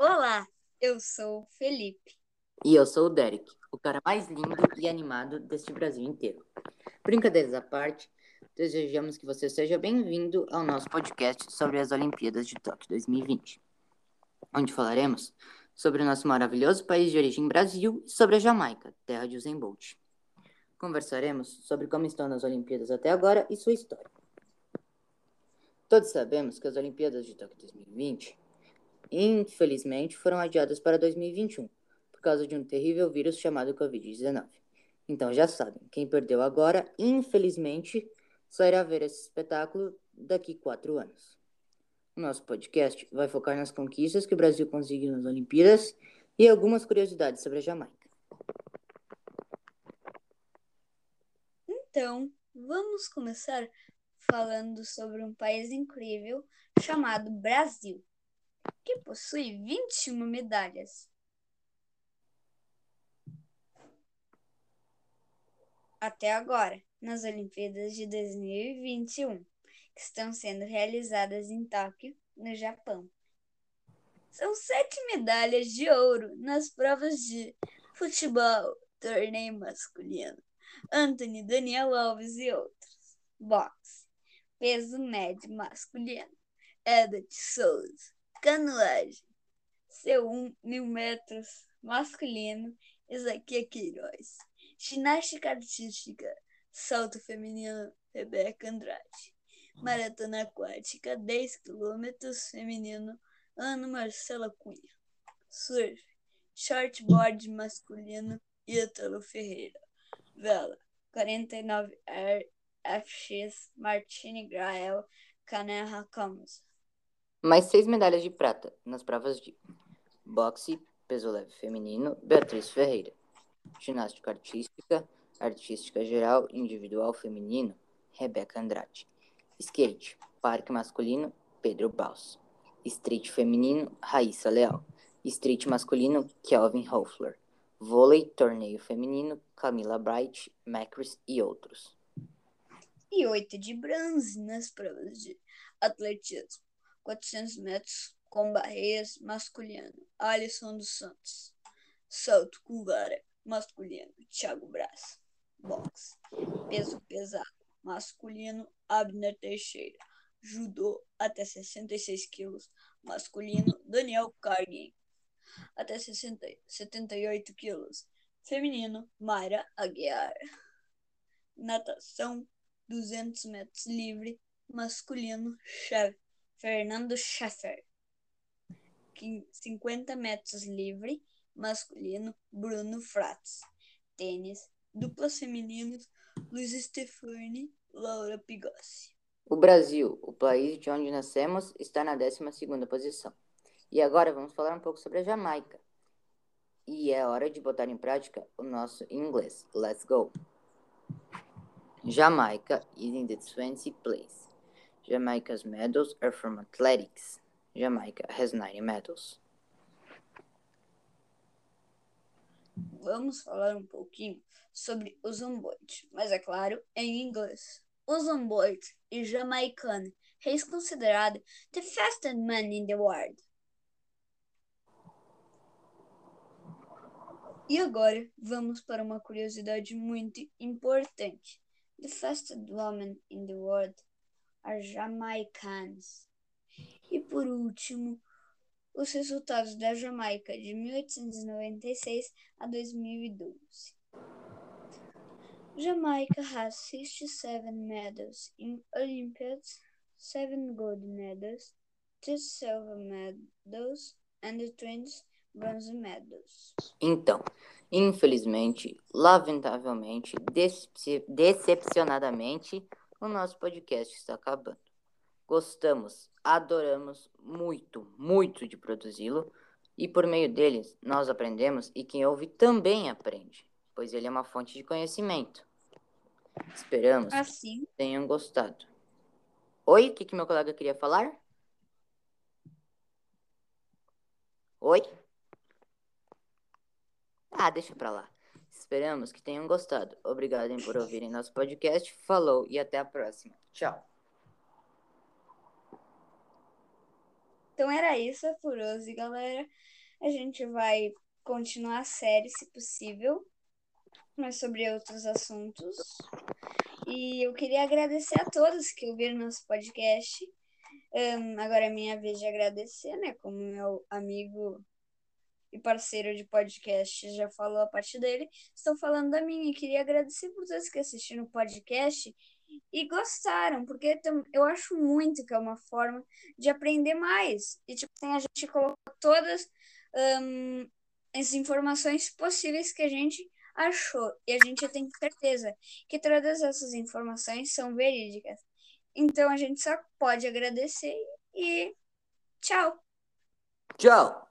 Olá, eu sou o Felipe. E eu sou o Derek, o cara mais lindo e animado deste Brasil inteiro. Brincadeiras à parte, desejamos que você seja bem-vindo ao nosso podcast sobre as Olimpíadas de Tóquio 2020, onde falaremos sobre o nosso maravilhoso país de origem Brasil e sobre a Jamaica, terra de Usain Bolt. Conversaremos sobre como estão nas Olimpíadas até agora e sua história. Todos sabemos que as Olimpíadas de Tóquio 2020, infelizmente, foram adiadas para 2021 por causa de um terrível vírus chamado Covid-19. Então já sabem, quem perdeu agora, infelizmente, só irá ver esse espetáculo daqui quatro anos. O nosso podcast vai focar nas conquistas que o Brasil conseguiu nas Olimpíadas e algumas curiosidades sobre a Jamaica. Então, vamos começar falando sobre um país incrível chamado Brasil, que possui 21 medalhas. Até agora, nas Olimpíadas de 2021, que estão sendo realizadas em Tóquio, no Japão. São sete medalhas de ouro nas provas de futebol, torneio masculino, Anthony Daniel Alves e outros, boxe, peso médio masculino, Edith Souza, canoagem, seu 1 mil metros masculino, Isaquia Queiroz, ginástica artística, salto feminino, Rebeca Andrade, maratona aquática, 10 quilômetros feminino, Ana Marcela Cunha, surf, shortboard masculino, Ítalo Ferreira, vela, 49 FX Martini Grael Canerra Camus. Mais seis medalhas de prata nas provas de boxe, peso leve feminino, Beatriz Ferreira. Ginástica artística, artística geral, individual feminino, Rebeca Andrade. Skate, parque masculino, Pedro Baus. Street feminino, Raíssa Leal. Street masculino, Kelvin Hoffler. Vôlei, torneio feminino, Camila Bright, Macris e outros e oito de bronze nas provas de atletismo, 400 metros com barreiras masculino, Alisson dos Santos, salto com vara masculino, Thiago Braz, boxe, peso pesado masculino, Abner Teixeira, judô até 66 quilos masculino, Daniel Cargin, até 60, 78 quilos, feminino, Mayra Aguiar, natação 200 metros livre masculino, Fernando Schaffer. 50 metros livre masculino, Bruno Fratz. Tênis, duplas femininas, Luiz Stefani, Laura Pigossi. O Brasil, o país de onde nascemos, está na 12 posição. E agora vamos falar um pouco sobre a Jamaica. E é hora de botar em prática o nosso inglês. Let's go! Jamaica is in the 20th place. Jamaica's medals are from athletics. Jamaica has 90 medals. Vamos falar um pouquinho sobre o Bolt, mas é claro, em inglês. O Bolt e jamaicano, é considerado the fastest man in the world. E agora vamos para uma curiosidade muito importante. The first women in the world are Jamaicans. E por último, os resultados da Jamaica de 1896 a 2012. Jamaica has 67 medals in Olympiads, 7 gold medals, 2 silver medals and 20 bronze medals. Então, Infelizmente, lamentavelmente, decepcionadamente, o nosso podcast está acabando. Gostamos, adoramos muito, muito de produzi-lo e por meio deles nós aprendemos e quem ouve também aprende, pois ele é uma fonte de conhecimento. Esperamos assim. que tenham gostado. Oi, o que, que meu colega queria falar? Oi? Ah, deixa pra lá. Esperamos que tenham gostado. Obrigado por ouvirem nosso podcast. Falou e até a próxima. Tchau. Então era isso, a Furose, galera. A gente vai continuar a série, se possível, mas sobre outros assuntos. E eu queria agradecer a todos que ouviram nosso podcast. Um, agora é minha vez de agradecer, né? Como meu amigo e parceiro de podcast já falou a parte dele, estou falando da minha. E queria agradecer por todos que assistiram o podcast e gostaram, porque eu acho muito que é uma forma de aprender mais. E, tipo, a gente colocou todas um, as informações possíveis que a gente achou. E a gente tem certeza que todas essas informações são verídicas. Então a gente só pode agradecer e tchau. Tchau.